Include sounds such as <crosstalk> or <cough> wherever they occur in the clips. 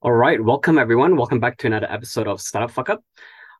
All right, welcome everyone. Welcome back to another episode of Startup Fuck Up.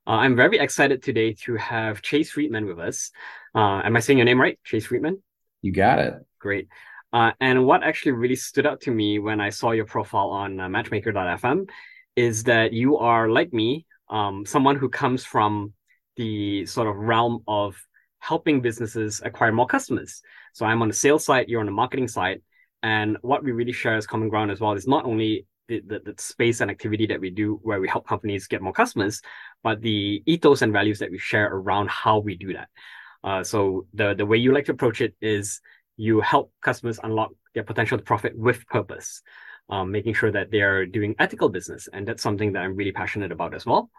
Uh, I'm very excited today to have Chase Friedman with us. Uh, am I saying your name right? Chase Friedman? You got it. Great. Uh, and what actually really stood out to me when I saw your profile on uh, Matchmaker.fm is that you are like me, um, someone who comes from the sort of realm of helping businesses acquire more customers. So I'm on the sales side, you're on the marketing side. And what we really share as common ground as well is not only the, the, space and activity that we do where we help companies get more customers, but the ethos and values that we share around how we do that. Uh, so the the way you like to approach it is you help customers unlock their potential to profit with purpose, um, making sure that they are doing ethical business, and that's something that I'm really passionate about as well.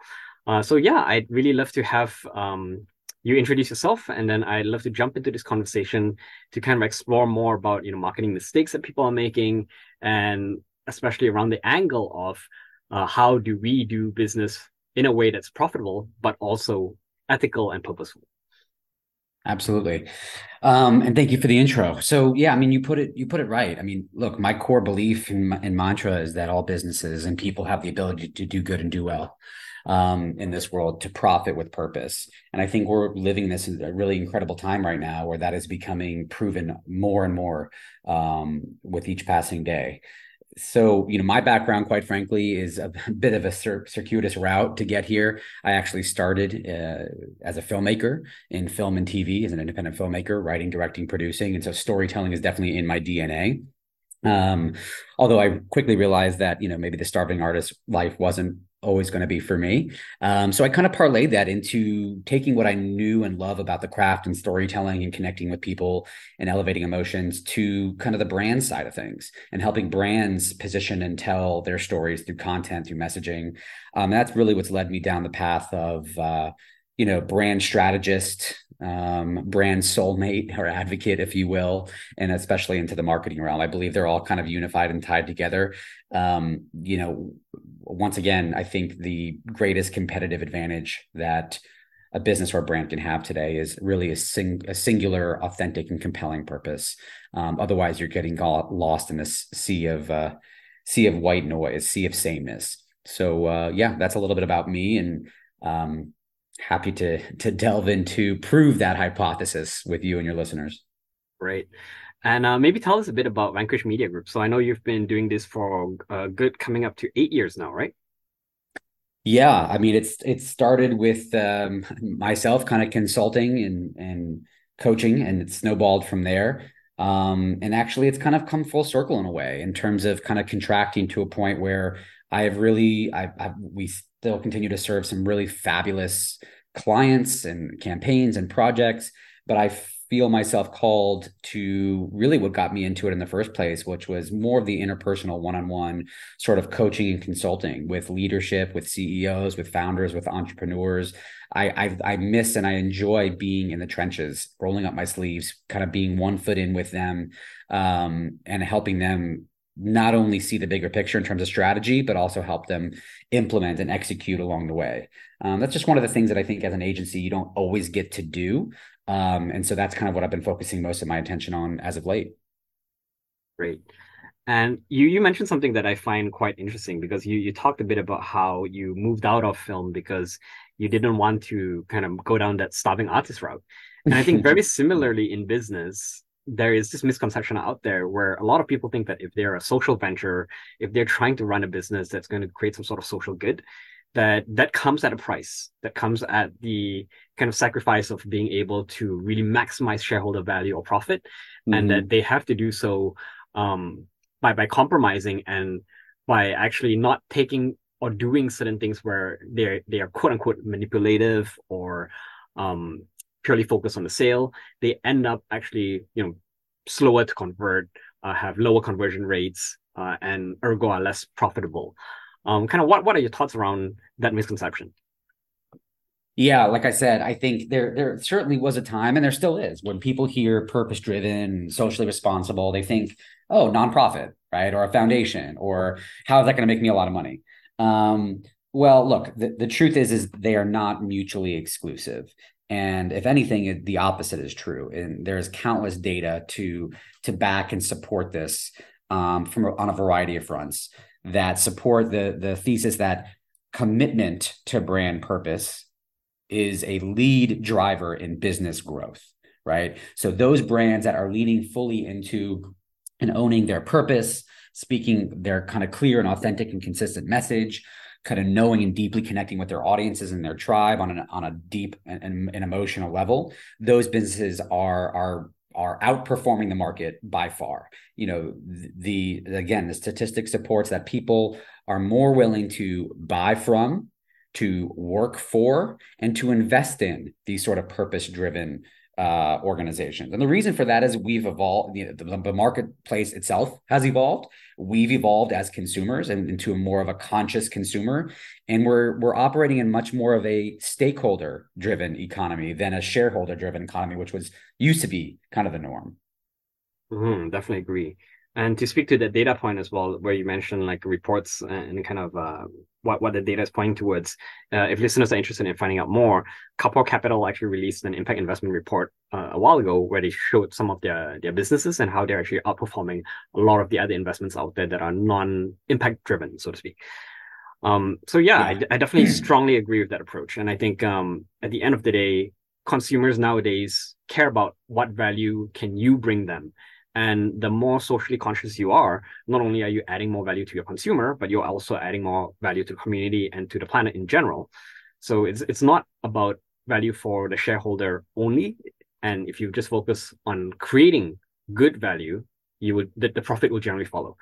Uh, so yeah, I'd really love to have um, you introduce yourself, and then I'd love to jump into this conversation to kind of explore more about you know marketing mistakes that people are making, and especially around the angle of uh, how do we do business in a way that's profitable but also ethical and purposeful. Absolutely. Um, and thank you for the intro. So yeah i mean you put it you put it right. I mean look my core belief in, in mantra is that all businesses and people have the ability to do good and do well um, in this world to profit with purpose. And I think we're living this in a really incredible time right now where that is becoming proven more and more um, with each passing day so you know my background quite frankly is a <laughs> bit of a cir- circuitous route to get here. I actually started uh, as a filmmaker in film and tv as an independent filmmaker writing directing producing. And so storytelling is definitely in my dna um, although i quickly realized that you know maybe the starving artist life wasn't always going to be for me. Um, so I kind of parlayed that into taking what I knew and love about the craft and storytelling and connecting with people and elevating emotions to kind of the brand side of things and helping brands position and tell their stories through content, through messaging. Um, that's really what's led me down the path of, uh, you know, brand strategist, um, brand soulmate or advocate, if you will, and especially into the marketing realm. I believe they're all kind of unified and tied together. Um, you know, once again, I think the greatest competitive advantage that a business or a brand can have today is really a, sing, a singular, authentic, and compelling purpose. Um, otherwise, you're getting lost in this sea of uh, sea of white noise, sea of sameness. So, uh, yeah, that's a little bit about me, and um, happy to to delve into prove that hypothesis with you and your listeners. Great. And uh, maybe tell us a bit about Vanquish Media Group. So I know you've been doing this for a good coming up to eight years now, right? Yeah, I mean it's it started with um, myself kind of consulting and and coaching, and it snowballed from there. Um, and actually, it's kind of come full circle in a way in terms of kind of contracting to a point where I have really I I've, we still continue to serve some really fabulous clients and campaigns and projects, but I feel myself called to really what got me into it in the first place, which was more of the interpersonal one on one sort of coaching and consulting with leadership, with CEOs, with founders, with entrepreneurs. I, I, I miss and I enjoy being in the trenches, rolling up my sleeves, kind of being one foot in with them um, and helping them not only see the bigger picture in terms of strategy, but also help them implement and execute along the way. Um, that's just one of the things that I think as an agency you don't always get to do. Um, and so that's kind of what I've been focusing most of my attention on as of late. Great. And you you mentioned something that I find quite interesting because you you talked a bit about how you moved out of film because you didn't want to kind of go down that starving artist route. And I think <laughs> very similarly in business, there is this misconception out there where a lot of people think that if they're a social venture, if they're trying to run a business that's going to create some sort of social good, that that comes at a price that comes at the kind of sacrifice of being able to really maximize shareholder value or profit mm-hmm. and that mm-hmm. they have to do so um, by by compromising and by actually not taking or doing certain things where they're they are quote unquote manipulative or um, purely focused on the sale they end up actually you know slower to convert uh, have lower conversion rates uh, and ergo are less profitable um, kind of what what are your thoughts around that misconception? Yeah, like I said, I think there there certainly was a time, and there still is, when people hear purpose driven, socially responsible, they think, oh, nonprofit, right, or a foundation, or how is that going to make me a lot of money? Um, well, look, the, the truth is, is they are not mutually exclusive. And if anything, the opposite is true. And there's countless data to to back and support this um, from on a variety of fronts. That support the the thesis that commitment to brand purpose is a lead driver in business growth, right? So those brands that are leaning fully into and owning their purpose, speaking their kind of clear and authentic and consistent message, kind of knowing and deeply connecting with their audiences and their tribe on an, on a deep and, and, and emotional level, those businesses are are are outperforming the market by far. You know, the, again, the statistic supports that people are more willing to buy from to work for and to invest in these sort of purpose driven uh, organizations. And the reason for that is we've evolved, the, the, marketplace itself has evolved. We've evolved as consumers and into a more of a conscious consumer. And we're we're operating in much more of a stakeholder driven economy than a shareholder driven economy, which was used to be kind of the norm. Mm-hmm, definitely agree. And to speak to the data point as well, where you mentioned like reports and kind of uh, what, what the data is pointing towards, uh, if listeners are interested in finding out more, Kapor Capital actually released an impact investment report uh, a while ago where they showed some of their, their businesses and how they're actually outperforming a lot of the other investments out there that are non-impact driven, so to speak. Um, so yeah, yeah. I, I, definitely <clears throat> strongly agree with that approach. And I think um, at the end of the day, consumers nowadays care about what value can you bring them and the more socially conscious you are, not only are you adding more value to your consumer, but you're also adding more value to the community and to the planet in general. So it's it's not about value for the shareholder only. And if you just focus on creating good value, you would the, the profit will generally follow.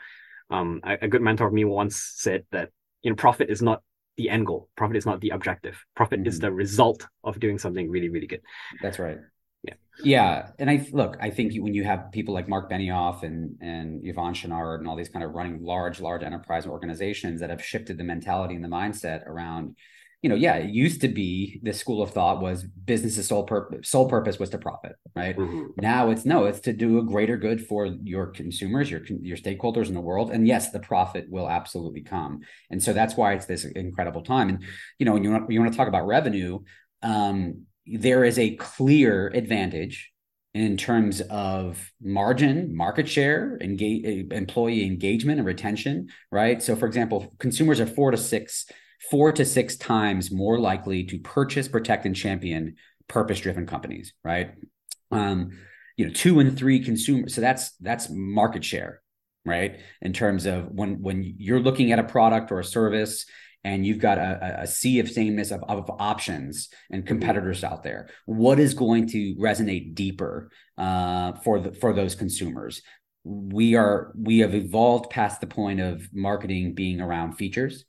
Um, a, a good mentor of me once said that you know profit is not the end goal. Profit is not the objective. Profit mm-hmm. is the result of doing something really, really good. That's right. Yeah. And I look, I think when you have people like Mark Benioff and and Yvon Chouinard and all these kind of running large, large enterprise organizations that have shifted the mentality and the mindset around, you know, yeah, it used to be the school of thought was business's sole purpose sole purpose was to profit, right? Mm-hmm. Now it's no, it's to do a greater good for your consumers, your your stakeholders in the world. And yes, the profit will absolutely come. And so that's why it's this incredible time. And you know, when you want you want to talk about revenue, um, there is a clear advantage in terms of margin, market share, engage, employee engagement and retention, right? So, for example, consumers are four to six, four to six times more likely to purchase, protect, and champion purpose-driven companies, right? Um, you know, two and three consumers. So that's that's market share, right? In terms of when when you're looking at a product or a service and you've got a, a sea of sameness of, of options and competitors out there. What is going to resonate deeper uh, for the, for those consumers? We are we have evolved past the point of marketing being around features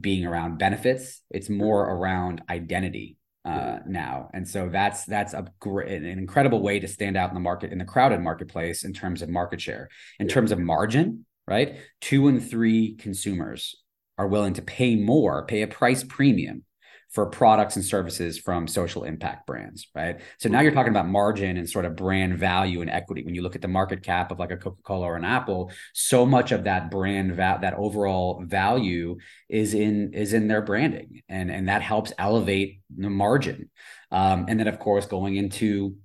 being around benefits. It's more around identity uh, now. And so that's that's a great an incredible way to stand out in the market in the crowded marketplace in terms of market share. In terms of margin right? Two and three consumers are willing to pay more, pay a price premium for products and services from social impact brands, right? So now you're talking about margin and sort of brand value and equity. When you look at the market cap of like a Coca-Cola or an Apple, so much of that brand va- that overall value is in is in their branding, and and that helps elevate the margin. Um, and then of course going into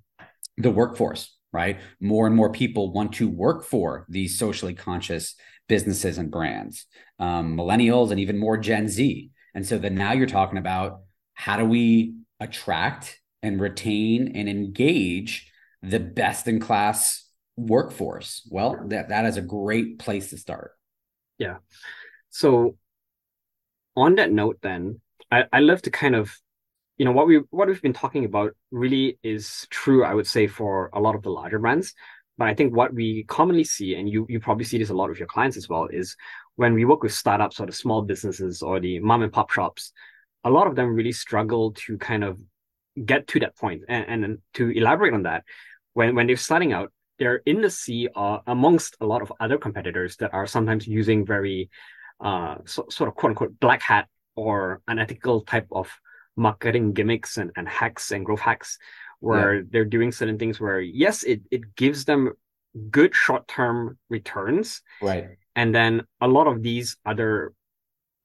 the workforce, right? More and more people want to work for these socially conscious businesses and brands, um, millennials, and even more Gen Z. And so then now you're talking about how do we attract and retain and engage the best in class workforce? Well, that, that is a great place to start. Yeah. So on that note, then I, I love to kind of you know what we what we've been talking about really is true i would say for a lot of the larger brands but I think what we commonly see, and you you probably see this a lot with your clients as well, is when we work with startups or the small businesses or the mom and pop shops, a lot of them really struggle to kind of get to that point. And, and to elaborate on that, when when they're starting out, they're in the sea uh, amongst a lot of other competitors that are sometimes using very uh, so, sort of quote unquote black hat or unethical type of marketing gimmicks and, and hacks and growth hacks where yeah. they're doing certain things where yes it, it gives them good short-term returns right and then a lot of these other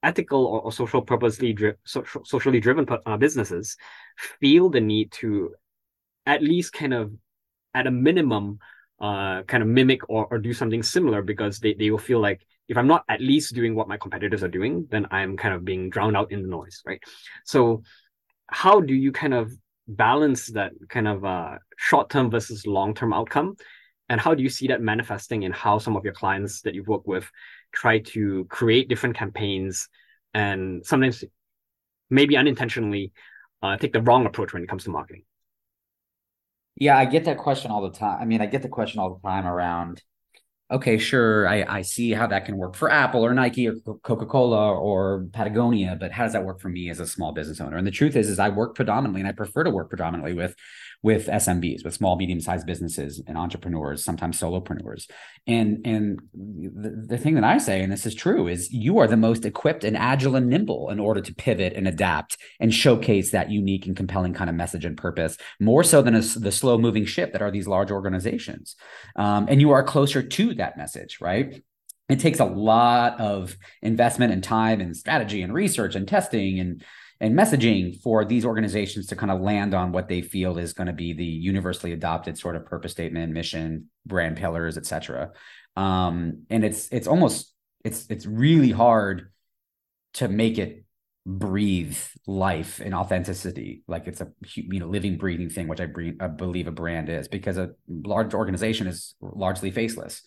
ethical or, or social purposely dri- so, socially driven uh, businesses feel the need to at least kind of at a minimum uh, kind of mimic or, or do something similar because they, they will feel like if I'm not at least doing what my competitors are doing, then I'm kind of being drowned out in the noise, right? So, how do you kind of balance that kind of uh, short term versus long term outcome? And how do you see that manifesting in how some of your clients that you've worked with try to create different campaigns and sometimes maybe unintentionally uh, take the wrong approach when it comes to marketing? Yeah, I get that question all the time. I mean, I get the question all the time around okay, sure, I, I see how that can work for Apple or Nike or Coca Cola or Patagonia, but how does that work for me as a small business owner? And the truth is, is I work predominantly, and I prefer to work predominantly with with SMBs, with small, medium sized businesses and entrepreneurs, sometimes solopreneurs. And and the, the thing that I say, and this is true, is you are the most equipped and agile and nimble in order to pivot and adapt and showcase that unique and compelling kind of message and purpose, more so than a, the slow moving ship that are these large organizations. Um, and you are closer to that message, right? It takes a lot of investment and time and strategy and research and testing and and messaging for these organizations to kind of land on what they feel is going to be the universally adopted sort of purpose statement, mission, brand pillars, et cetera. Um, and it's it's almost it's it's really hard to make it breathe life and authenticity like it's a you know living breathing thing which I, I believe a brand is because a large organization is largely faceless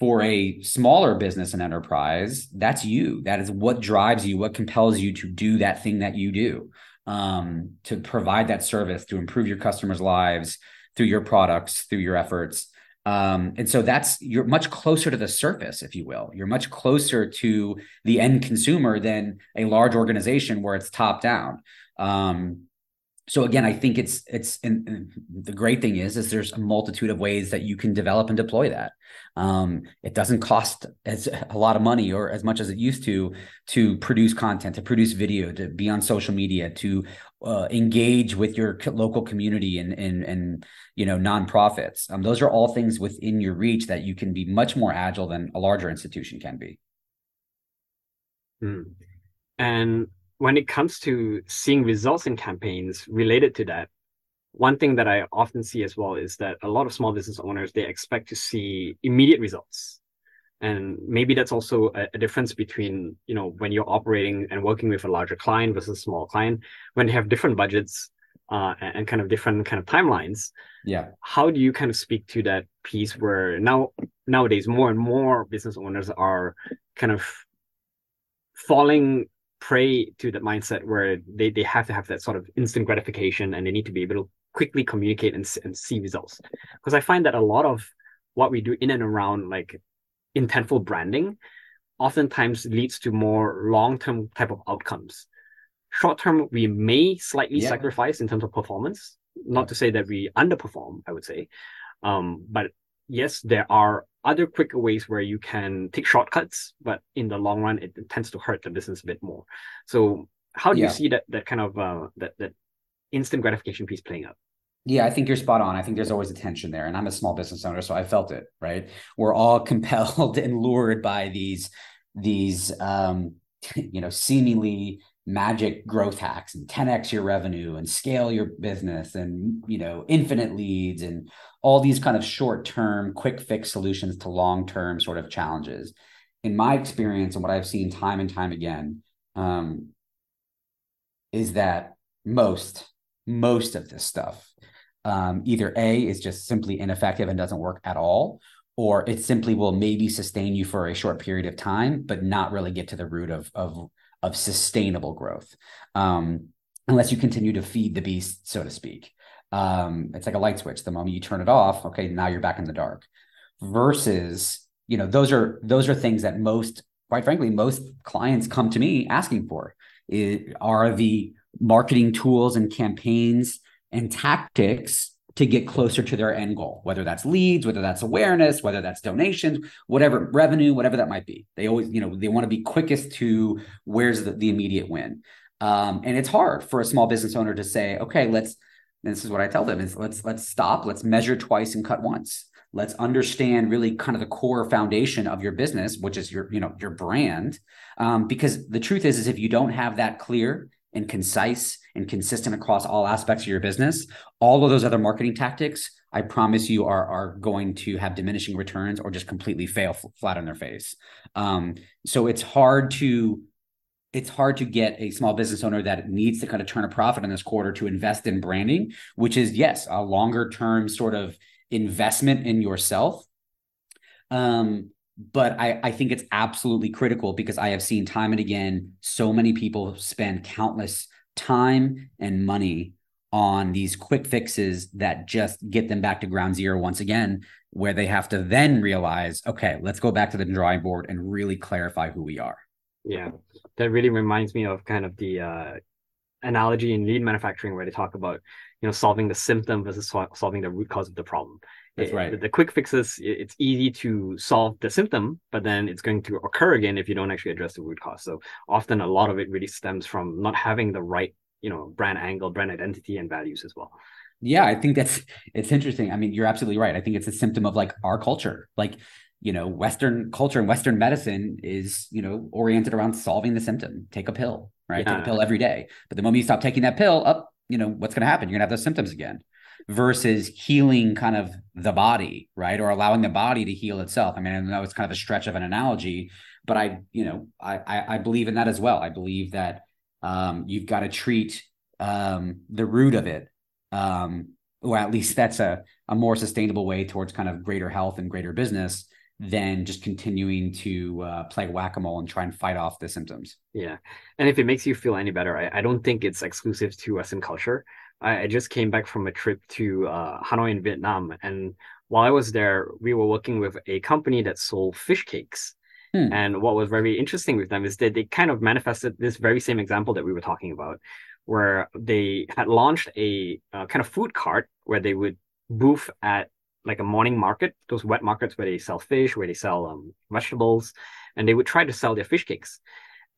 for a smaller business and enterprise, that's you. That is what drives you, what compels you to do that thing that you do, um, to provide that service, to improve your customers' lives through your products, through your efforts. Um, and so that's you're much closer to the surface, if you will. You're much closer to the end consumer than a large organization where it's top down. Um, so again i think it's it's and, and, the great thing is is there's a multitude of ways that you can develop and deploy that. Um, it doesn't cost as a lot of money or as much as it used to to produce content to produce video to be on social media to uh, engage with your local community and and and you know nonprofits. Um, those are all things within your reach that you can be much more agile than a larger institution can be. Mm. and when it comes to seeing results in campaigns related to that, one thing that I often see as well is that a lot of small business owners they expect to see immediate results. And maybe that's also a, a difference between, you know, when you're operating and working with a larger client versus a small client, when they have different budgets uh, and, and kind of different kind of timelines. Yeah. How do you kind of speak to that piece where now nowadays more and more business owners are kind of falling prey to that mindset where they, they have to have that sort of instant gratification and they need to be able to quickly communicate and, and see results. Because i find that a lot of what we do in and around like intentful branding oftentimes leads to more long-term type of outcomes. Short-term we may slightly yeah. sacrifice in terms of performance. Not to say that we underperform i would say. Um, but yes there are other quicker ways where you can take shortcuts, but in the long run, it, tends to hurt the business a bit more. So, how do yeah. you see that that kind of uh, that that instant gratification piece playing out? Yeah, I think you're spot on. I think there's always a tension there, and I'm a small business owner, so I felt it. Right, we're all <laughs> compelled and lured by these these um, <laughs> you know seemingly magic growth hacks and 10x your revenue and scale your business and you know infinite leads and all these kind of short term quick fix solutions to long term sort of challenges. In my experience and what i've seen time and time again um, is that most most of this stuff um, either a is just simply ineffective and doesn't work at all or it simply will maybe sustain you for a short period of time but not really get to the root of of of sustainable growth um, unless you continue to feed the beast so to speak. Um, it's like a light switch. The moment you turn it off okay now you're back in the dark. Versus you know those are those are things that most quite frankly most clients come to me asking for. It, are the marketing tools and campaigns and tactics to get closer to their end goal, whether that's leads, whether that's awareness, whether that's donations, whatever revenue, whatever that might be. They always, you know, they want to be quickest to where's the, the immediate win. Um, and it's hard for a small business owner to say, okay, let's, this is what I tell them is let's, let's stop, let's measure twice and cut once. Let's understand really kind of the core foundation of your business, which is your, you know, your brand. Um, because the truth is, is if you don't have that clear and concise and consistent across all aspects of your business, all of those other marketing tactics I promise you are are going to have diminishing returns or just completely fail f- flat on their face. Um, so it's hard to it's hard to get a small business owner that needs to kind of turn a profit in this quarter to invest in branding, which is yes, a longer term sort of investment in yourself. Um, but I, I think it's absolutely critical because I have seen time and again so many people spend countless time and money on these quick fixes that just get them back to ground zero once again, where they have to then realize, okay, let's go back to the drawing board and really clarify who we are. Yeah, that really reminds me of kind of the uh, analogy in lean manufacturing where they talk about, you know, solving the symptom versus solving the root cause of the problem. That's right. The, the quick fixes, it's easy to solve the symptom, but then it's going to occur again if you don't actually address the root cause. So often a lot of it really stems from not having the right you know brand angle brand identity and values as well. Yeah i think that's it's interesting. I mean you're absolutely right. I think it's a symptom of like our culture. Like you know western culture and western medicine is you know oriented around solving the symptom. Take a pill right? Yeah. take a pill every day. But the moment you stop taking that pill up you know what's going to happen? You're going to have those symptoms again versus healing kind of the body right? Or allowing the body to heal itself. I mean i know it's kind of a stretch of an analogy but i you know i i, I believe in that as well. I believe that um, you've got to treat um, the root of it um, or at least that's a, a more sustainable way towards kind of greater health and greater business than just continuing to uh, play whack-a-mole and try and fight off the symptoms. Yeah. And if it makes you feel any better i, I don't think it's exclusive to us in culture I, I just came back from a trip to uh, hanoi in vietnam and while i was there we were working with a company that sold fish cakes Hmm. And what was very interesting with them is that they kind of manifested this very same example that we were talking about, where they had launched a uh, kind of food cart where they would booth at like a morning market, those wet markets where they sell fish, where they sell um, vegetables, and they would try to sell their fish cakes.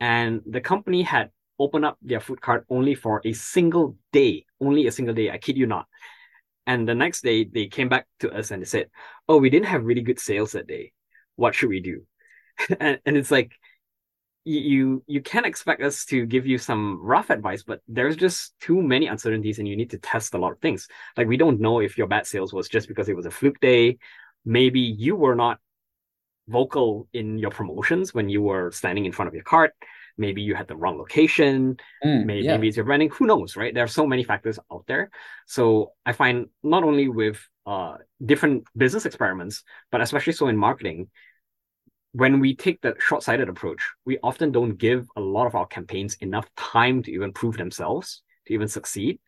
And the company had opened up their food cart only for a single day, only a single day. I kid you not. And the next day, they came back to us and they said, "Oh, we didn't have really good sales that day. What should we do?" <laughs> and, and it's like you you can't expect us to give you some rough advice but there's just too many uncertainties and you need to test a lot of things like we don't know if your bad sales was just because it was a fluke day maybe you were not vocal in your promotions when you were standing in front of your cart maybe you had the wrong location mm, maybe, yeah. maybe it's your branding who knows right there are so many factors out there so i find not only with uh different business experiments but especially so in marketing when we take the short-sighted approach, we often don't give a lot of our campaigns enough time to even prove themselves, to even succeed.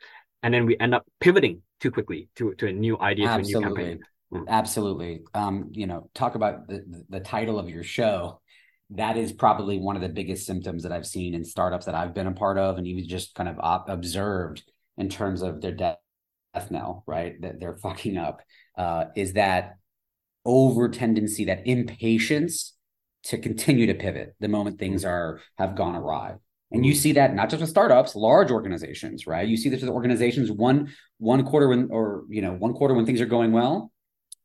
And then we end up pivoting too quickly to, to a new idea, Absolutely. to a new campaign. Mm. Absolutely. Um, you know, talk about the, the title of your show. That is probably one of the biggest symptoms that I've seen in startups that I've been a part of and even just kind of op- observed in terms of their death death knell, right? That they're fucking up, uh, is that over tendency, that impatience to continue to pivot the moment things mm-hmm. are have gone awry. And you see that not just with startups, large organizations, right? You see this with organizations one one quarter when or you know one quarter when things are going well.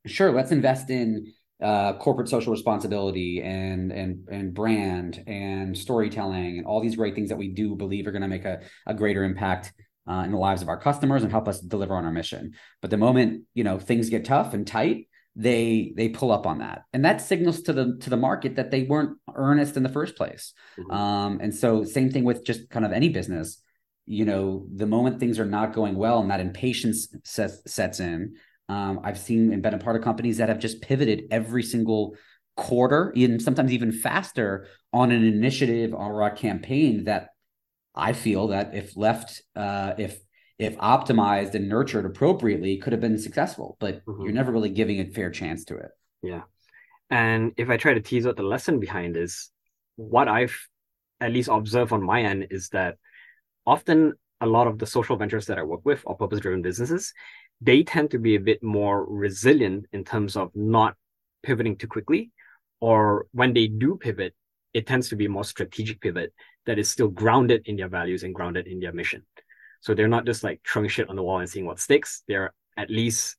Sure, let's invest in uh, corporate social responsibility and and and brand and storytelling and all these great things that we do believe are going to make a, a greater impact uh, in the lives of our customers and help us deliver on our mission. But the moment you know things get tough and tight, they they pull up on that and that signals to the to the market that they weren't earnest in the first place mm-hmm. um, and so same thing with just kind of any business you know the moment things are not going well and that impatience sets, sets in um, i've seen and been a part of companies that have just pivoted every single quarter and sometimes even faster on an initiative or a campaign that i feel that if left uh, if if optimized and nurtured appropriately, could have been successful, but mm-hmm. you're never really giving a fair chance to it. Yeah. And if I try to tease out the lesson behind this, what I've at least observed on my end is that often a lot of the social ventures that I work with or purpose driven businesses, they tend to be a bit more resilient in terms of not pivoting too quickly. Or when they do pivot, it tends to be more strategic pivot that is still grounded in their values and grounded in their mission. So they're not just like throwing shit on the wall and seeing what sticks. They're at least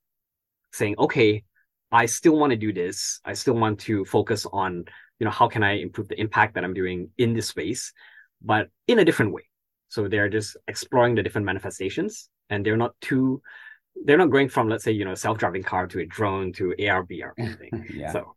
saying, okay, I still want to do this. I still want to focus on, you know, how can I improve the impact that I'm doing in this space, but in a different way. So they're just exploring the different manifestations and they're not too they're not going from let's say you know self-driving car to a drone to AR or <laughs> anything. yeah. So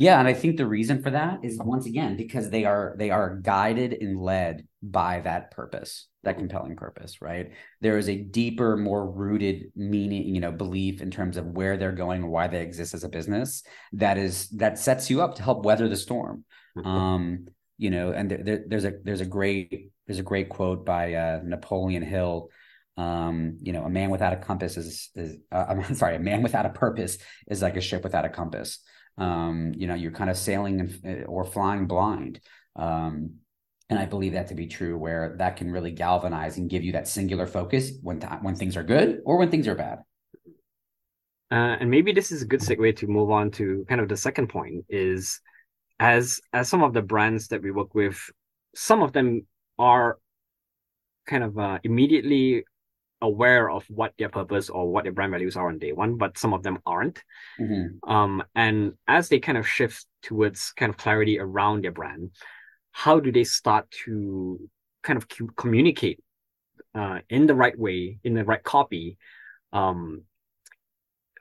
yeah, and I think the reason for that is once again because they are they are guided and led by that purpose, that compelling purpose, right? There is a deeper, more rooted meaning, you know, belief in terms of where they're going and why they exist as a business that is that sets you up to help weather the storm. Mm-hmm. Um, you know, and there, there, there's a there's a great there's a great quote by uh, Napoleon Hill. Um, you know, a man without a compass is is uh, I'm <laughs> sorry, a man without a purpose is like a ship without a compass. Um, you know you're kind of sailing and, or flying blind. Um, and i believe that to be true where that can really galvanize and give you that singular focus when th- when things are good or when things are bad. Uh, and maybe this is a good segue to move on to kind of the second point is as as some of the brands that we work with some of them are kind of uh, immediately aware of what their purpose or what their brand values are on day one, but some of them aren't. Mm-hmm. Um, and as they kind of shift towards kind of clarity around their brand, how do they start to kind of communicate uh, in the right way, in the right copy, um,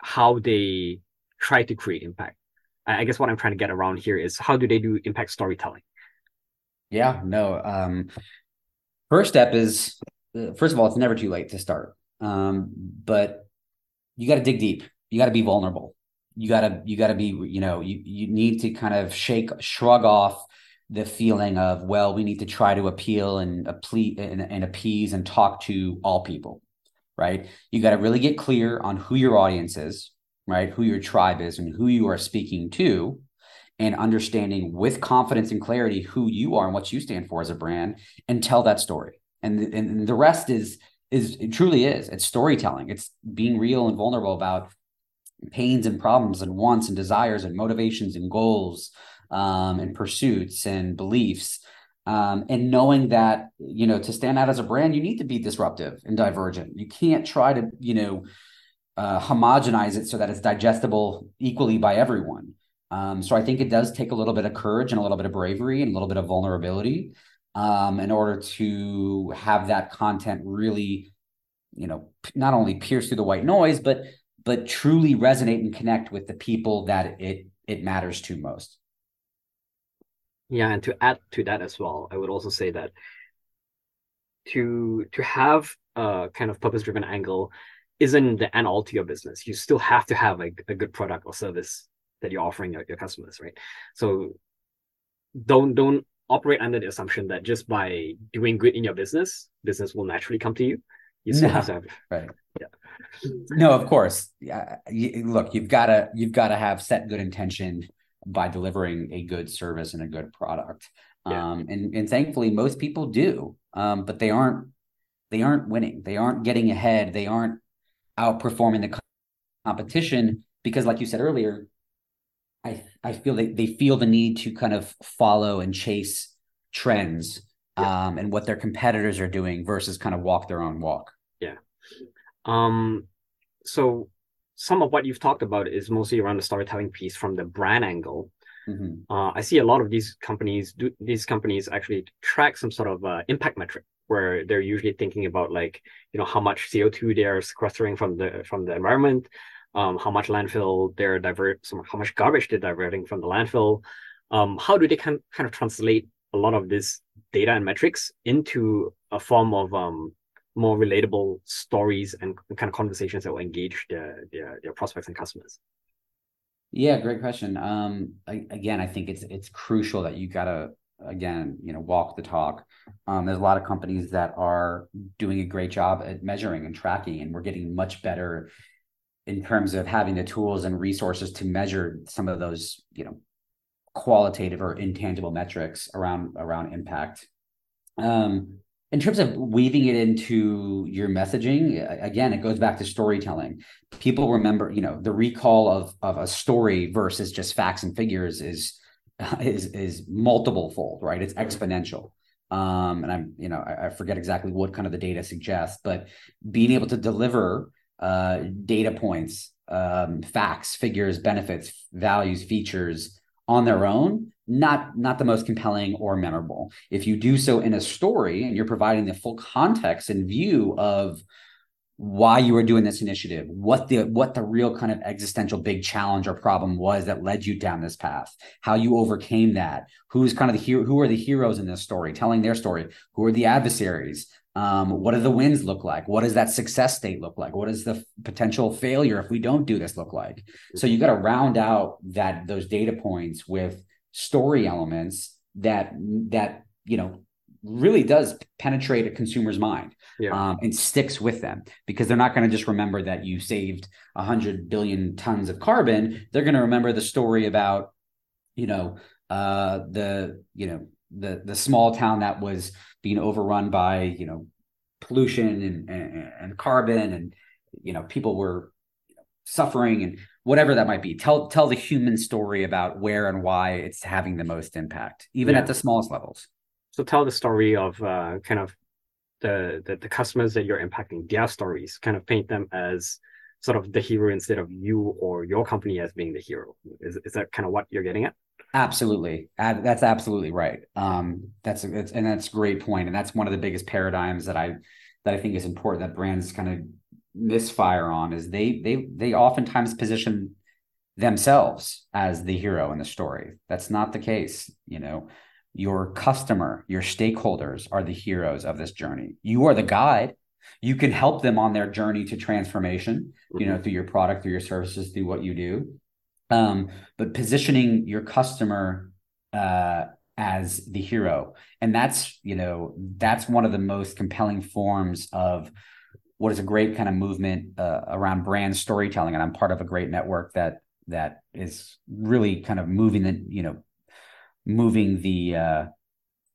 how they try to create impact? I guess what I'm trying to get around here is how do they do impact storytelling? Yeah, no. Um, first step is first of all, it's never too late to start. Um, but you got to dig deep. You got to be vulnerable. You got to you got to be you know you you need to kind of shake shrug off the feeling of well we need to try to appeal and appease and, and appease and talk to all people right you got to really get clear on who your audience is right who your tribe is and who you are speaking to and understanding with confidence and clarity who you are and what you stand for as a brand and tell that story and and the rest is is it truly is. It's storytelling. It's being real and vulnerable about pains and problems and wants and desires and motivations and goals um, and pursuits and beliefs. Um, and knowing that you know to stand out as a brand you need to be disruptive and divergent. You can't try to you know uh, homogenize it so that it's digestible equally by everyone. Um, so i think it does take a little bit of courage and a little bit of bravery and a little bit of vulnerability um, in order to have that content really, you know, not only pierce through the white noise, but but truly resonate and connect with the people that it it matters to most. Yeah, and to add to that as well, I would also say that to to have a kind of purpose driven angle isn't the end all to your business. You still have to have a, a good product or service that you're offering your, your customers, right? So don't don't operate under the assumption that just by doing good in your business, business will naturally come to you. You still no, have to have right. Yeah. No, of course. Yeah. look, you've got to you've got to have set good intention by delivering a good service and a good product. Yeah. Um, and and thankfully, most people do, um, but they aren't they aren't winning. They aren't getting ahead. They aren't outperforming the competition because, like you said earlier, I I feel they they feel the need to kind of follow and chase trends yeah. um, and what their competitors are doing versus kind of walk their own walk. Yeah. Um. So some of what you've talked about is mostly around the storytelling piece from the brand angle. Mm-hmm. Uh, I see a lot of these companies do these companies actually track some sort of uh, impact metric where they're usually thinking about like you know how much CO2 they're sequestering from the from the environment, um, how much landfill they're divert, how much garbage they're diverting from the landfill. Um, how do they kind kind of translate a lot of this data and metrics into a form of um, more relatable stories and kind of conversations that will engage their their, their prospects and customers? Yeah, great question. Um, I, again, I think it's it's crucial that you gotta again, you know, walk the talk. Um, there's a lot of companies that are doing a great job at measuring and tracking, and we're getting much better in terms of having the tools and resources to measure some of those, you know, qualitative or intangible metrics around around impact. Um, in terms of weaving it into your messaging, again, it goes back to storytelling. People remember, you know, the recall of of a story versus just facts and figures is <laughs> is is multiple fold, right? It's exponential. Um, and I'm, you know, I, I forget exactly what kind of the data suggests, but being able to deliver uh, data points, um, facts, figures, benefits, values, features on their own, not not the most compelling or memorable. If you do so in a story and you're providing the full context and view of why you were doing this initiative, what the what the real kind of existential big challenge or problem was that led you down this path, how you overcame that, who's kind of the hero, who are the heroes in this story, telling their story, who are the adversaries, um, what do the wins look like? What does that success state look like? What does the potential failure if we don't do this look like? So you got to round out that those data points with story elements that that you know really does penetrate a consumer's mind yeah. um, and sticks with them because they're not going to just remember that you saved 100 billion tons of carbon they're going to remember the story about you know uh, the you know the the small town that was being overrun by you know pollution and, and, and carbon and you know people were suffering and whatever that might be tell tell the human story about where and why it's having the most impact even yeah. at the smallest levels so tell the story of uh, kind of the, the, the customers that you're impacting, their stories, kind of paint them as sort of the hero instead of you or your company as being the hero. Is is that kind of what you're getting at? Absolutely, that's absolutely right. Um, that's, that's and that's a great point, and that's one of the biggest paradigms that I that I think is important that brands kind of misfire on is they they they oftentimes position themselves as the hero in the story. That's not the case, you know your customer, your stakeholders are the heroes of this journey. You are the guide. You can help them on their journey to transformation, you know, mm-hmm. through your product, through your services, through what you do. Um, but positioning your customer uh, as the hero, and that's you know that's one of the most compelling forms of what is a great kind of movement uh, around brand storytelling. And I'm part of a great network that that is really kind of moving the you know moving the uh,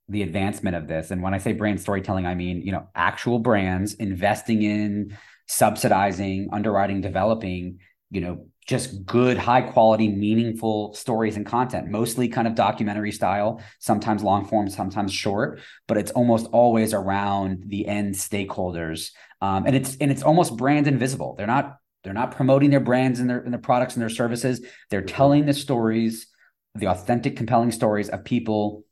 the advancement of this. And when I say brand storytelling, I mean you know actual brands investing in subsidizing, underwriting, developing you know just good high quality meaningful stories and content mostly kind of documentary style sometimes long form sometimes short but it's almost always around the end stakeholders. Um, and it's and it's almost brand invisible. They're not they're not promoting their brands and their, and their products and their services. They're telling the stories the authentic, compelling stories of people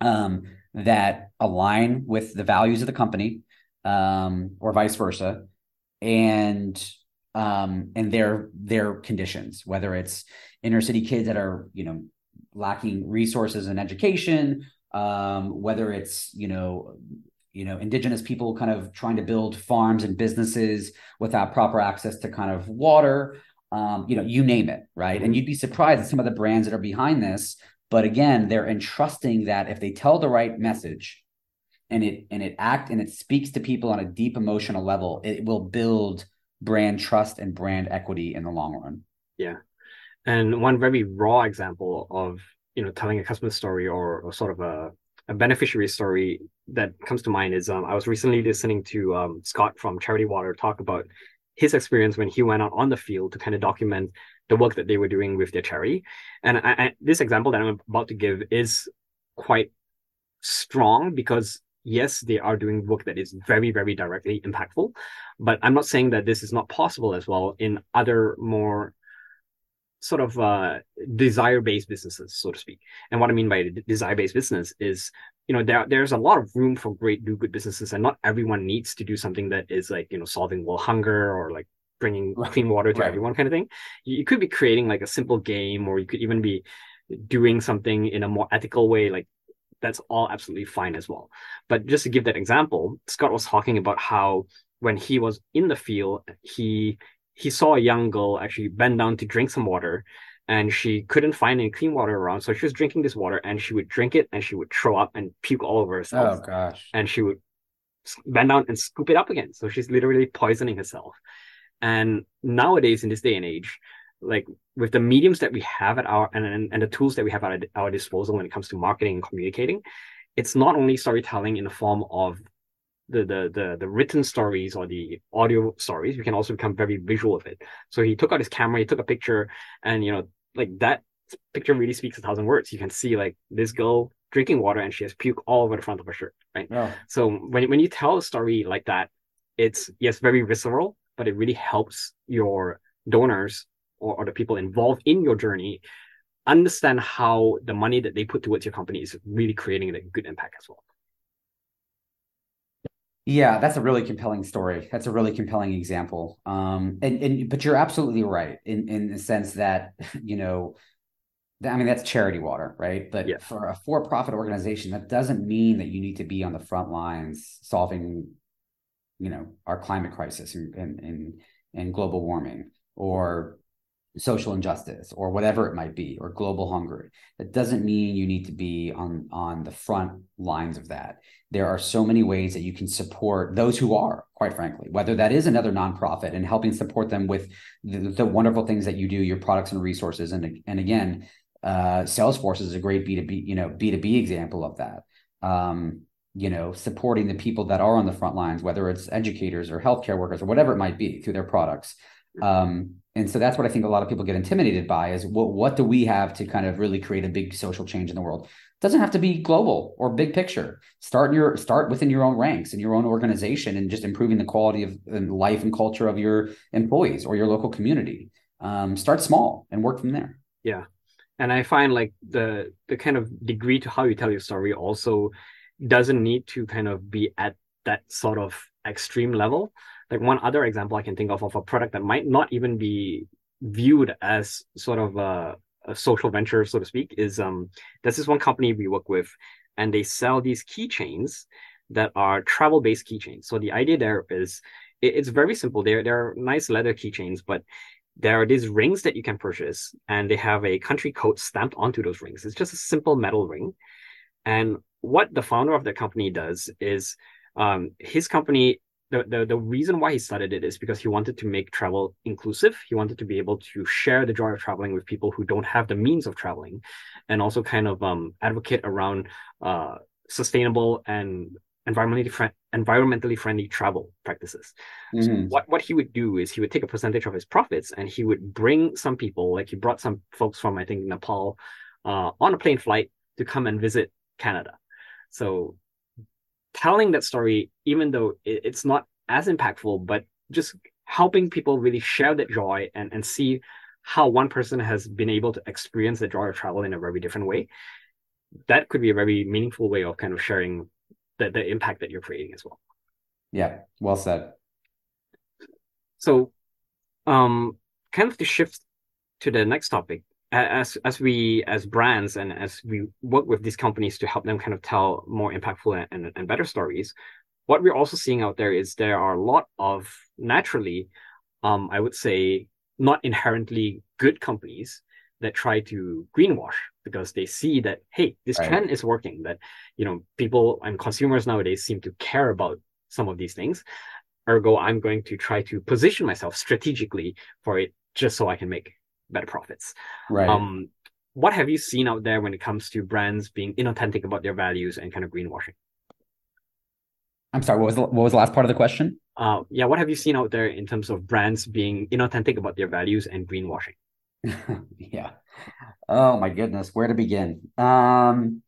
um, that align with the values of the company, um, or vice versa, and um, and their their conditions, whether it's inner city kids that are you know lacking resources and education, um, whether it's you know you know indigenous people kind of trying to build farms and businesses without proper access to kind of water um, you know, you name it, right? And you'd be surprised at some of the brands that are behind this. But again, they're entrusting that if they tell the right message and it and it act and it speaks to people on a deep emotional level, it will build brand trust and brand equity in the long run. Yeah. And one very raw example of you know telling a customer story or, or sort of a, a beneficiary story that comes to mind is um, I was recently listening to um, Scott from Charity Water talk about his experience when he went out on the field to kind of document the work that they were doing with their charity. And I, I, this example that I'm about to give is quite strong because yes, they are doing work that is very, very directly impactful. But I'm not saying that this is not possible as well in other more sort of uh, desire-based businesses, so to speak. And what I mean by desire-based business is you know there there's a lot of room for great do good businesses and not everyone needs to do something that is like you know solving world hunger or like bringing clean water to right. everyone kind of thing you could be creating like a simple game or you could even be doing something in a more ethical way like that's all absolutely fine as well but just to give that example scott was talking about how when he was in the field he he saw a young girl actually bend down to drink some water and she couldn't find any clean water around. So she was drinking this water and she would drink it and she would throw up and puke all over herself. Oh gosh. And she would bend down and scoop it up again. So she's literally poisoning herself. And nowadays in this day and age, like with the mediums that we have at our and, and, and the tools that we have at our disposal when it comes to marketing and communicating, it's not only storytelling in the form of the, the the the written stories or the audio stories, we can also become very visual of it. So he took out his camera, he took a picture, and you know, like that picture really speaks a thousand words. You can see like this girl drinking water and she has puke all over the front of her shirt, right? Yeah. So when when you tell a story like that, it's yes, very visceral, but it really helps your donors or, or the people involved in your journey understand how the money that they put towards your company is really creating a good impact as well. Yeah, that's a really compelling story. That's a really compelling example. Um, and and but you're absolutely right in in the sense that <laughs> you know, I mean that's charity water, right? But yeah. for a for-profit organization, that doesn't mean that you need to be on the front lines solving, you know, our climate crisis and and and, and global warming or social injustice or whatever it might be or global hunger. That doesn't mean you need to be on on the front lines of that. There are so many ways that you can support those who are quite frankly whether that is another nonprofit and helping support them with the, the wonderful things that you do your products and resources. And and again uh, salesforce is a great b2b you know b2b example of that. Um, you know supporting the people that are on the front lines whether it's educators or healthcare workers or whatever it might be through their products um, and so that's what I think a lot of people get intimidated by is what what do we have to kind of really create a big social change in the world? It doesn't have to be global or big picture. Start your start within your own ranks and your own organization and just improving the quality of life and culture of your employees or your local community. Um, start small and work from there. Yeah, and I find like the the kind of degree to how you tell your story also doesn't need to kind of be at that sort of extreme level like one other example I can think of of a product that might not even be viewed as sort of a, a social venture, so to speak, is um there's this one company we work with, and they sell these keychains that are travel-based keychains. So the idea there is it, it's very simple. They're they're nice leather keychains, but there are these rings that you can purchase, and they have a country code stamped onto those rings. It's just a simple metal ring. And what the founder of the company does is um, his company the, the the reason why he started it is because he wanted to make travel inclusive. He wanted to be able to share the joy of traveling with people who don't have the means of traveling, and also kind of um, advocate around uh, sustainable and environmentally friend, environmentally friendly travel practices. Mm-hmm. So what what he would do is he would take a percentage of his profits and he would bring some people, like he brought some folks from I think Nepal, uh, on a plane flight to come and visit Canada. So telling that story, even though it's not as impactful, but just helping people really share that joy and, and see how one person has been able to experience the joy of travel in a very different way, that could be a very meaningful way of kind of sharing the, the impact that you're creating as well. Yeah, well said. So, um, kind of to shift to the next topic, as as we as brands and as we work with these companies to help them kind of tell more impactful and, and better stories what we're also seeing out there is there are a lot of naturally um i would say not inherently good companies that try to greenwash because they see that hey this right. trend is working that you know people and consumers nowadays seem to care about some of these things ergo i'm going to try to position myself strategically for it just so i can make better profits. Right. Um, what have you seen out there when it comes to brands being inauthentic about their values and kind of greenwashing? I'm sorry. What was the, what was the last part of the question? Uh, yeah. What have you seen out there in terms of brands being inauthentic about their values and greenwashing? <laughs> yeah. Oh my goodness, where to begin? Um.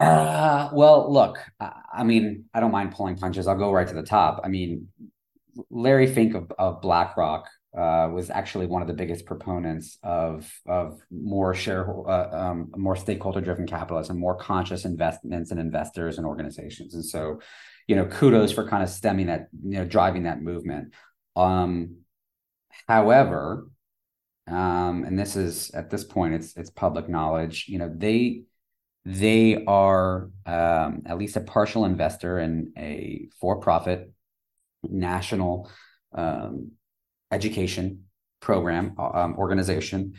Uh, well, look, I, I mean, I don't mind pulling punches. I'll go right to the top. I mean, Larry Fink of, of BlackRock uh, was actually one of the biggest proponents of of more shareholder, uh, um, more stakeholder driven capitalism, more conscious investments and investors and organizations. And so, you know, kudos for kind of stemming that, you know, driving that movement. Um, however, um, and this is at this point, it's it's public knowledge. You know, they they are um, at least a partial investor in a for profit national um, education program um, organization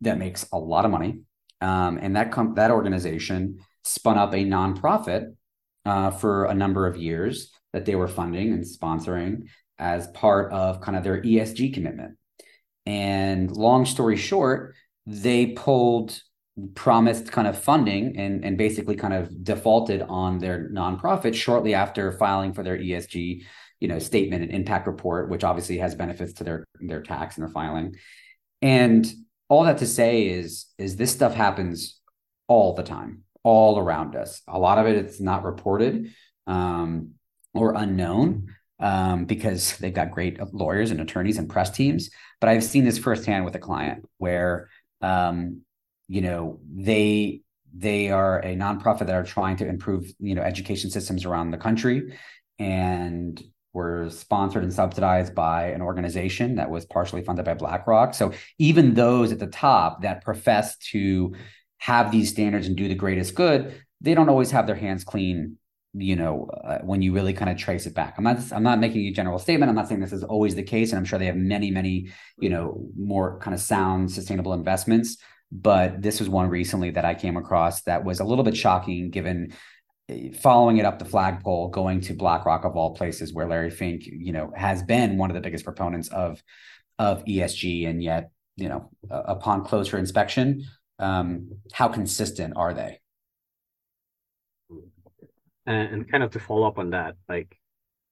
that makes a lot of money, um, and that com- that organization spun up a nonprofit uh, for a number of years that they were funding and sponsoring as part of kind of their ESG commitment. And long story short, they pulled promised kind of funding and, and basically kind of defaulted on their nonprofit shortly after filing for their ESG you know statement and impact report which obviously has benefits to their their tax and their filing. And all that to say is is this stuff happens all the time all around us. A lot of it it's not reported um, or unknown um, because they've got great lawyers and attorneys and press teams. But i've seen this firsthand with a client where um, you know they they are a nonprofit that are trying to improve, you know, education systems around the country, and were sponsored and subsidized by an organization that was partially funded by BlackRock. So even those at the top that profess to have these standards and do the greatest good, they don't always have their hands clean you know uh, when you really kind of trace it back i'm not i'm not making a general statement i'm not saying this is always the case and i'm sure they have many many you know more kind of sound sustainable investments but this was one recently that i came across that was a little bit shocking given following it up the flagpole going to blackrock of all places where larry fink you know has been one of the biggest proponents of of esg and yet you know uh, upon closer inspection um, how consistent are they? And, and kind of to follow up on that like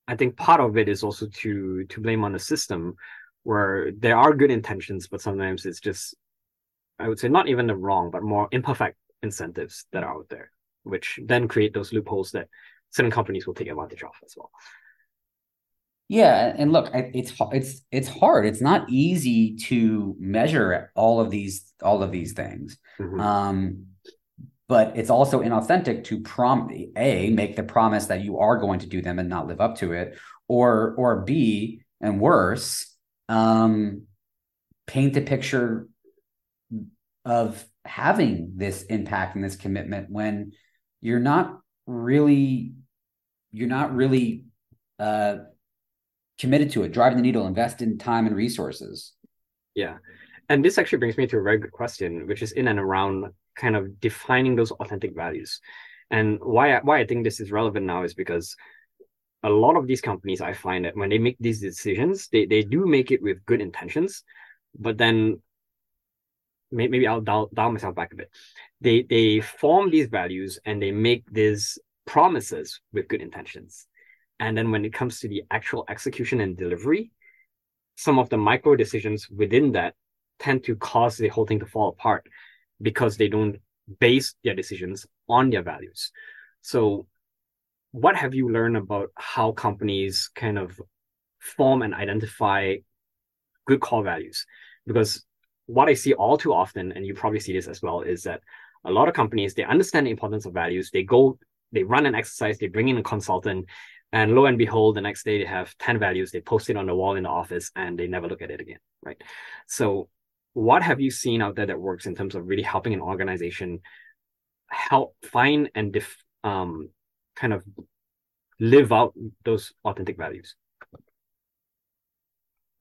i think part of it is also to to blame on the system where there are good intentions but sometimes it's just i would say not even the wrong but more imperfect incentives that are out there which then create those loopholes that certain companies will take advantage of as well yeah, and look, it's it's it's hard. It's not easy to measure all of these all of these things. Mm-hmm. Um, but it's also inauthentic to prom a make the promise that you are going to do them and not live up to it or or b and worse um paint a picture of having this impact and this commitment when you're not really you're not really uh committed to it. Driving the needle invest in time and resources. Yeah. And this actually brings me to a very good question which is in and around kind of defining those authentic values. And why I, why I think this is relevant now is because a lot of these companies I find that when they make these decisions, they, they do make it with good intentions, but then maybe I'll dial, dial myself back a bit. They they form these values and they make these promises with good intentions. And then when it comes to the actual execution and delivery, some of the micro decisions within that tend to cause the whole thing to fall apart because they don't base their decisions on their values. So, what have you learned about how companies kind of form and identify good core values? Because what I see all too often, and you probably see this as well, is that a lot of companies they understand the importance of values. They go, they run an exercise, they bring in a consultant, and lo and behold, the next day they have 10 values, they post it on the wall in the office and they never look at it again. Right. So what have you seen out there that works in terms of really helping an organization help find and def, um, kind of live out those authentic values?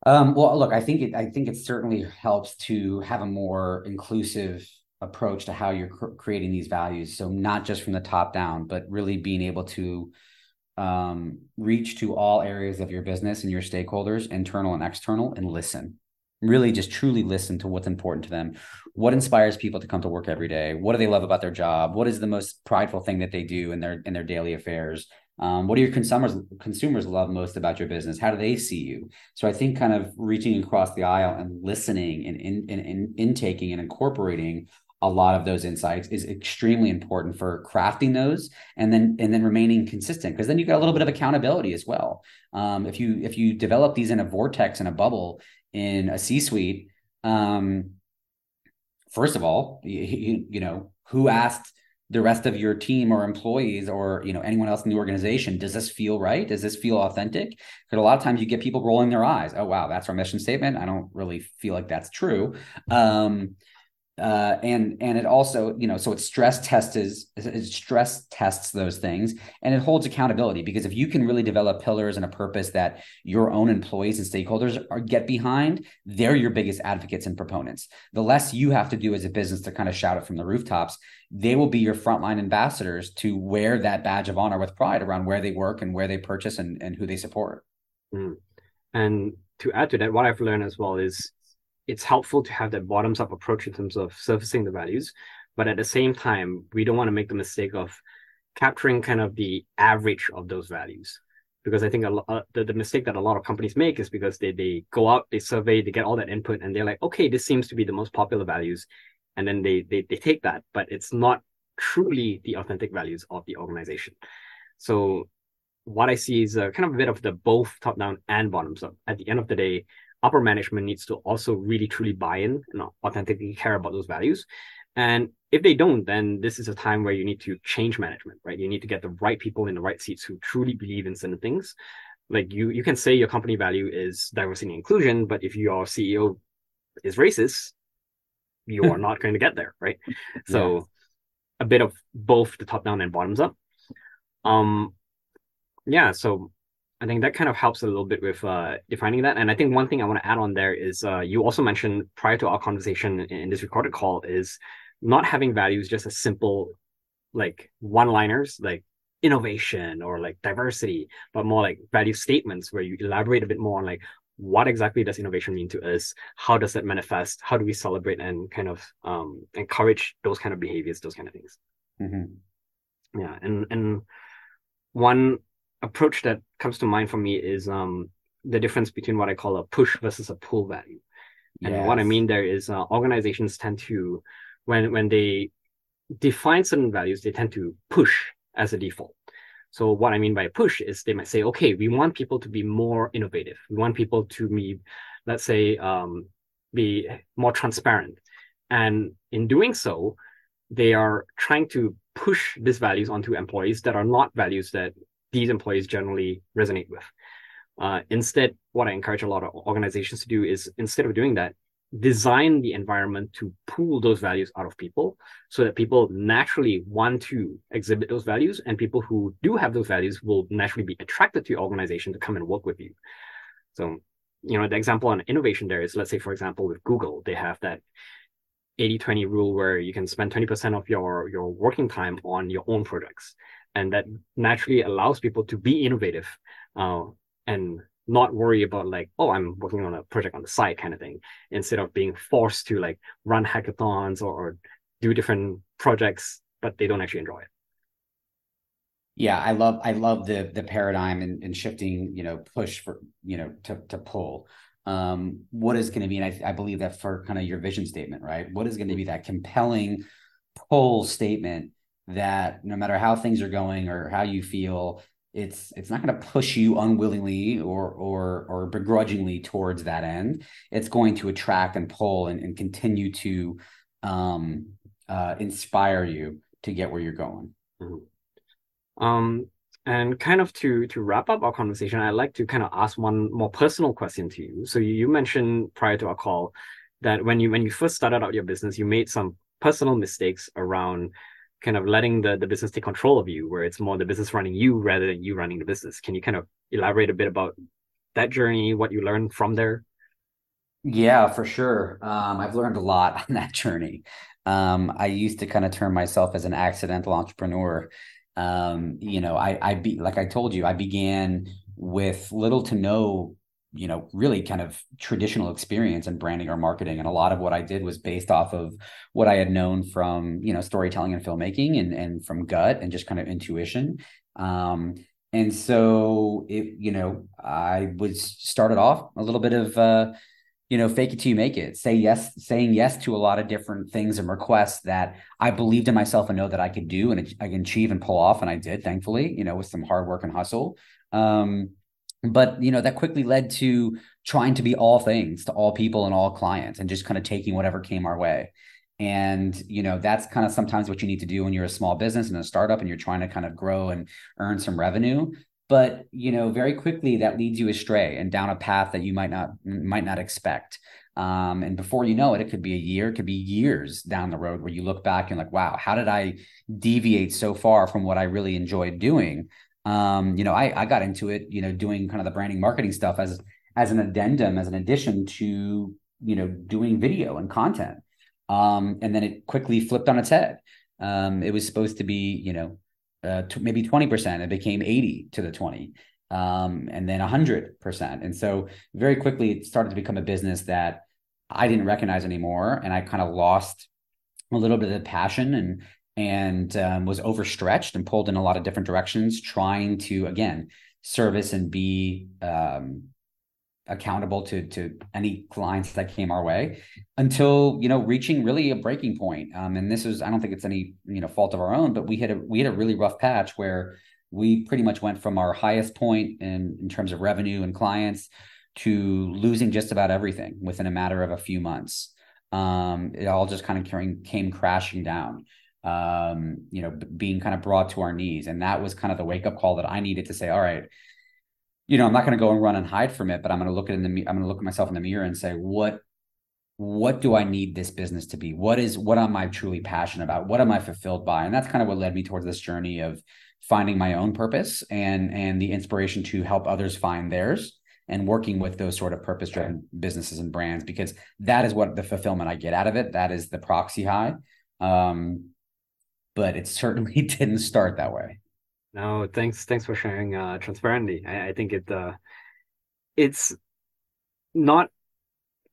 Um, well, look, I think it, I think it certainly helps to have a more inclusive approach to how you're cr- creating these values. So not just from the top down, but really being able to um, reach to all areas of your business and your stakeholders, internal and external, and listen. Really just truly listen to what's important to them. What inspires people to come to work every day? What do they love about their job? What is the most prideful thing that they do in their in their daily affairs um, what do your consumers consumers love most about your business? How do they see you? So i think kind of reaching across the aisle and listening and in, in, in intaking and incorporating a lot of those insights is extremely important for crafting those and then and then remaining consistent because then you got a little bit of accountability as well. Um, if you if you develop these in a vortex in a bubble in a C-suite, um, first of all, you, you know, who asked the rest of your team or employees or you know anyone else in the organization does this feel right? Does this feel authentic? Because a lot of times you get people rolling their eyes. Oh wow that's our mission statement. I don't really feel like that's true. Um, uh, and and it also you know so it stress tests it stress tests those things and it holds accountability because if you can really develop pillars and a purpose that your own employees and stakeholders are get behind they're your biggest advocates and proponents the less you have to do as a business to kind of shout it from the rooftops they will be your frontline ambassadors to wear that badge of honor with pride around where they work and where they purchase and, and who they support mm. and to add to that what i've learned as well is it's helpful to have that bottoms up approach in terms of surfacing the values but at the same time we don't want to make the mistake of capturing kind of the average of those values. Because i think a lot, uh, the, the mistake that a lot of companies make is because they, they go out they survey they get all that input and they're like okay this seems to be the most popular values and then they they, they take that but it's not truly the authentic values of the organization. So what i see is a kind of a bit of the both top down and bottoms up at the end of the day upper management needs to also really truly buy in and authentically care about those values And if they don't, then this is a time where you need to change management, right? You need to get the right people in the right seats who truly believe in certain things. Like you, you can say your company value is diversity and inclusion, but if your CEO is racist, you are <laughs> not going to get there, right? So yeah. a bit of both the top down and bottoms up. Um, yeah. So I think that kind of helps a little bit with uh, defining that. And I think one thing I want to add on there is uh, you also mentioned prior to our conversation in this recorded call is not having values just as simple like one liners like innovation or like diversity, but more like value statements where you elaborate a bit more on like what exactly does innovation mean to us? How does that manifest? How do we celebrate and kind of um, encourage those kind of behaviors, those kind of things? Mm-hmm. Yeah, and and one approach that comes to mind for me is um, the difference between what I call a push versus a pull value. And yes. what I mean there is uh, organizations tend to, when when they define certain values, they tend to push as a default. So what I mean by push is they might say, okay, we want people to be more innovative. We want people to be, let's say, um, be more transparent. And in doing so, they are trying to push these values onto employees that are not values that these employees generally resonate with. Uh, instead, what I encourage a lot of organizations to do is instead of doing that, design the environment to pull those values out of people so that people naturally want to exhibit those values and people who do have those values will naturally be attracted to your organization to come and work with you so you know the example on innovation there is let's say for example with google they have that 80-20 rule where you can spend 20% of your your working time on your own projects and that naturally allows people to be innovative uh, and not worry about like oh i'm working on a project on the side kind of thing instead of being forced to like run hackathons or, or do different projects but they don't actually enjoy it. Yeah i love i love the the paradigm and, and shifting you know push for you know to, to pull. Um what is going to be and I, I believe that for kind of your vision statement right? What is going to be that compelling pull statement that no matter how things are going or how you feel it's it's not going to push you unwillingly or or or begrudgingly towards that end. It's going to attract and pull and, and continue to um uh inspire you to get where you're going. Mm-hmm. um and kind of to to wrap up our conversation i'd like to kind of ask one more personal question to you. So you, you mentioned prior to our call that when you when you first started out your business you made some personal mistakes around kind of letting the, the business take control of you, where it's more the business running you rather than you running the business. Can you kind of elaborate a bit about that journey, what you learned from there? Yeah, for sure. Um, I've learned a lot <laughs> on that journey. Um, I used to kind of term myself as an accidental entrepreneur. Um, you know, I, I be like I told you, I began with little to no you know really kind of traditional experience in branding or marketing. And a lot of what i did was based off of what i had known from you know storytelling and filmmaking and and from gut and just kind of intuition. Um and so it you know i was started off a little bit of uh you know fake it till you make it say yes saying yes to a lot of different things and requests that i believed in myself and know that i could do and i can achieve and pull off. And i did thankfully you know with some hard work and hustle. Um but you know that quickly led to trying to be all things to all people and all clients and just kind of taking whatever came our way. And you know that's kind of sometimes what you need to do when you're a small business and a startup and you're trying to kind of grow and earn some revenue. But you know very quickly that leads you astray and down a path that you might not might not expect. Um, and before you know it it could be a year it could be years down the road where you look back and like wow how did i deviate so far from what i really enjoyed doing um, you know, I, I got into it, you know, doing kind of the branding marketing stuff as as an addendum, as an addition to, you know, doing video and content. Um, and then it quickly flipped on its head. Um, it was supposed to be, you know, uh, t- maybe 20%. It became 80 to the 20, um, and then 100%. And so very quickly it started to become a business that I didn't recognize anymore. And I kind of lost a little bit of the passion and and um, was overstretched and pulled in a lot of different directions, trying to again service and be um, accountable to to any clients that came our way until you know reaching really a breaking point. Um, and this is I don't think it's any you know fault of our own, but we had a we had a really rough patch where we pretty much went from our highest point in in terms of revenue and clients to losing just about everything within a matter of a few months. um, it all just kind of came, came crashing down. Um, you know, being kind of brought to our knees, and that was kind of the wake up call that I needed to say, all right, you know, I'm not going to go and run and hide from it, but I'm going to look at in the I'm going to look at myself in the mirror and say, what what do I need this business to be? What is what am I truly passionate about? What am I fulfilled by? And that's kind of what led me towards this journey of finding my own purpose and and the inspiration to help others find theirs and working with those sort of purpose driven businesses and brands because that is what the fulfillment I get out of it. That is the proxy high. Um, but it certainly <laughs> didn't start that way. No, thanks. Thanks for sharing uh, transparently. I, I think it uh, it's not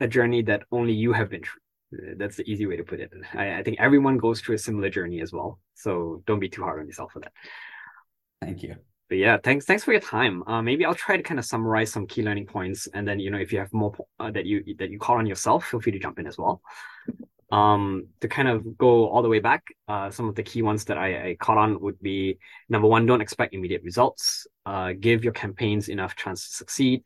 a journey that only you have been through. That's the easy way to put it. I, I think everyone goes through a similar journey as well. So don't be too hard on yourself for that. Thank you. But yeah, thanks thanks for your time. Uh, maybe I'll try to kind of summarize some key learning points, and then you know if you have more uh, that you that you call on yourself, feel free to jump in as well. Um, to kind of go all the way back, uh, some of the key ones that I, I caught on would be number one, don't expect immediate results. Uh, give your campaigns enough chance to succeed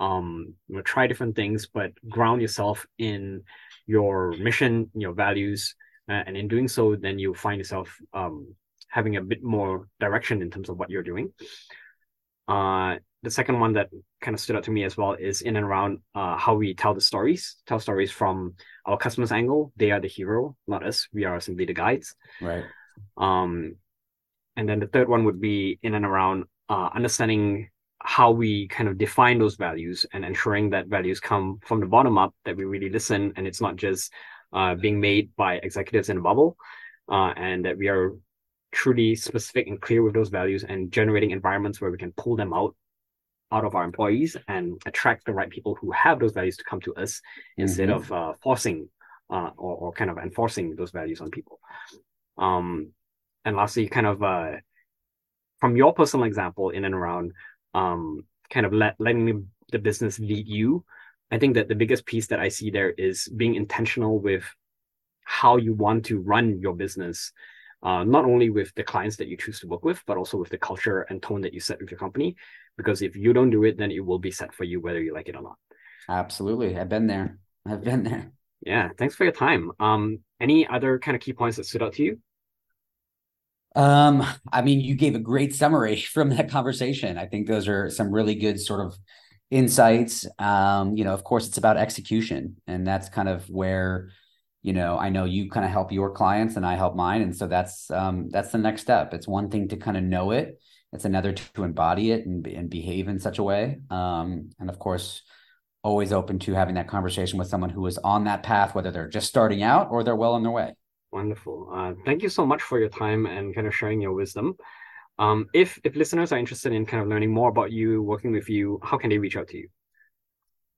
um, you know, try different things, but ground yourself in your mission, your values, uh, and in doing so, then you find yourself um, having a bit more direction in terms of what you're doing. Uh, the second one that kind of stood out to me as well is in and around uh, how we tell the stories, tell stories from our customers' angle. They are the hero, not us. We are simply the guides. Right. Um, and then the third one would be in and around uh, understanding how we kind of define those values and ensuring that values come from the bottom up, that we really listen and it's not just uh, being made by executives in a bubble, uh, and that we are truly specific and clear with those values and generating environments where we can pull them out out of our employees and attract the right people who have those values to come to us mm-hmm. instead of uh, forcing uh, or, or kind of enforcing those values on people. Um, and lastly, kind of uh, from your personal example in and around um, kind of let, letting the business lead you. I think that the biggest piece that I see there is being intentional with how you want to run your business, uh, not only with the clients that you choose to work with, but also with the culture and tone that you set with your company. Because if you don't do it, then it will be set for you, whether you like it or not. Absolutely. I've been there. I've been there. Yeah. Thanks for your time. Um, any other kind of key points that stood out to you? Um, I mean, you gave a great summary <laughs> from that conversation. I think those are some really good sort of insights. Um, you know, of course, it's about execution, and that's kind of where, you know, I know you kind of help your clients, and I help mine, and so that's um, that's the next step. It's one thing to kind of know it; it's another to embody it and and behave in such a way. Um, and of course, always open to having that conversation with someone who is on that path, whether they're just starting out or they're well on their way. Wonderful. Uh, thank you so much for your time and kind of sharing your wisdom. Um, if if listeners are interested in kind of learning more about you, working with you, how can they reach out to you?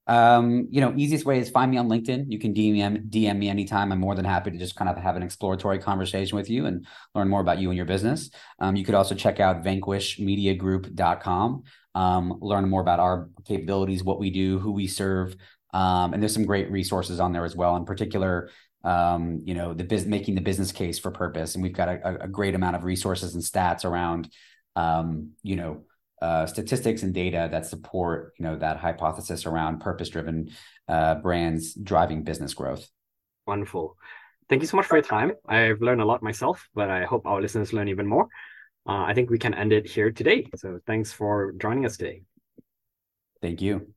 Um, you know, easiest way is find me on LinkedIn. You can DM DM me anytime. I'm more than happy to just kind of have an exploratory conversation with you and learn more about you and your business. Um, you could also check out vanquishmediagroup.com. Um, learn more about our capabilities, what we do, who we serve. Um, and there's some great resources on there as well. In particular, um, you know, the business making the business case for purpose. And we've got a, a great amount of resources and stats around, um, you know, uh, statistics and data that support, you know, that hypothesis around purpose-driven uh, brands driving business growth. Wonderful. Thank you so much for your time. I've learned a lot myself, but I hope our listeners learn even more. Uh, I think we can end it here today. So thanks for joining us today. Thank you.